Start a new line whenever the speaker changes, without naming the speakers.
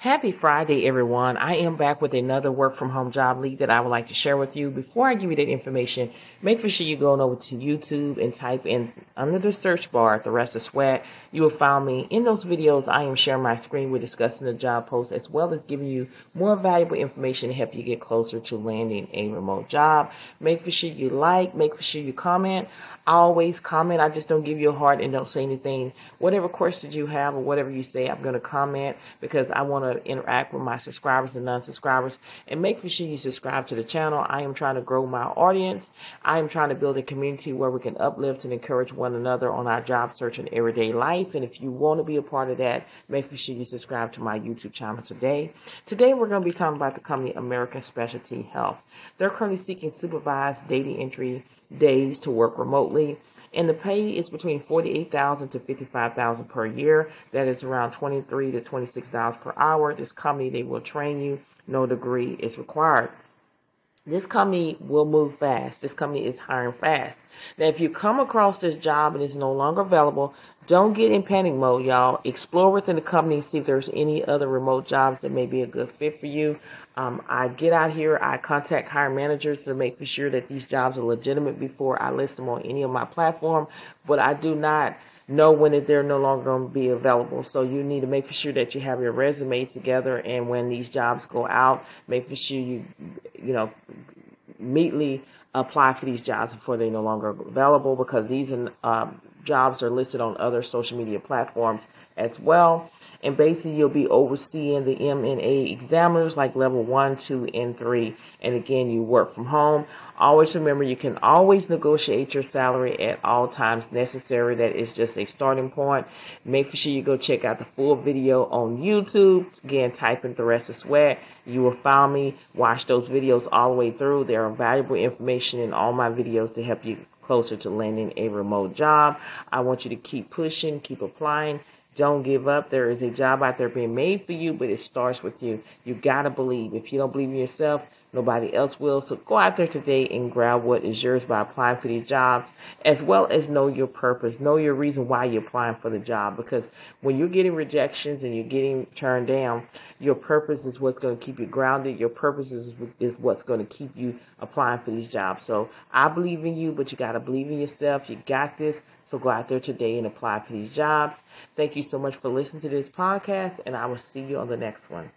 Happy Friday, everyone. I am back with another work from home job lead that I would like to share with you. Before I give you that information, make sure you go over to YouTube and type in under the search bar, Thressa Sweat. You will find me in those videos. I am sharing my screen. We're discussing the job post as well as giving you more valuable information to help you get closer to landing a remote job. Make sure you like, make sure you comment. I always comment. I just don't give you a heart and don't say anything. Whatever questions you have or whatever you say, I'm going to comment because I want to to interact with my subscribers and non-subscribers and make for sure you subscribe to the channel. I am trying to grow my audience. I am trying to build a community where we can uplift and encourage one another on our job search and everyday life. And if you want to be a part of that, make for sure you subscribe to my YouTube channel today. Today, we're going to be talking about the company American Specialty Health. They're currently seeking supervised data entry days to work remotely and the pay is between forty-eight thousand to fifty-five thousand per year. That is around twenty-three to twenty-six dollars per hour. This company they will train you. No degree is required. This company will move fast. This company is hiring fast. Now, if you come across this job and it's no longer available, don't get in panic mode, y'all. Explore within the company, see if there's any other remote jobs that may be a good fit for you. Um, I get out here, I contact hiring managers to make for sure that these jobs are legitimate before I list them on any of my platform. But I do not know when they're no longer going to be available. So you need to make for sure that you have your resume together, and when these jobs go out, make for sure you, you know, immediately apply for these jobs before they're no longer available because these um, jobs are listed on other social media platforms as well. And basically, you'll be overseeing the MNA examiners like level one, two, and three. And again, you work from home. Always remember you can always negotiate your salary at all times necessary. That is just a starting point. Make sure you go check out the full video on YouTube. Again, type in Thressa Sweat. You will find me. Watch those videos all the way through. There are valuable information in all my videos to help you closer to landing a remote job. I want you to keep pushing, keep applying. Don't give up. There is a job out there being made for you, but it starts with you. You got to believe. If you don't believe in yourself, Nobody else will. So go out there today and grab what is yours by applying for these jobs, as well as know your purpose, know your reason why you're applying for the job. Because when you're getting rejections and you're getting turned down, your purpose is what's going to keep you grounded. Your purpose is, is what's going to keep you applying for these jobs. So I believe in you, but you got to believe in yourself. You got this. So go out there today and apply for these jobs. Thank you so much for listening to this podcast, and I will see you on the next one.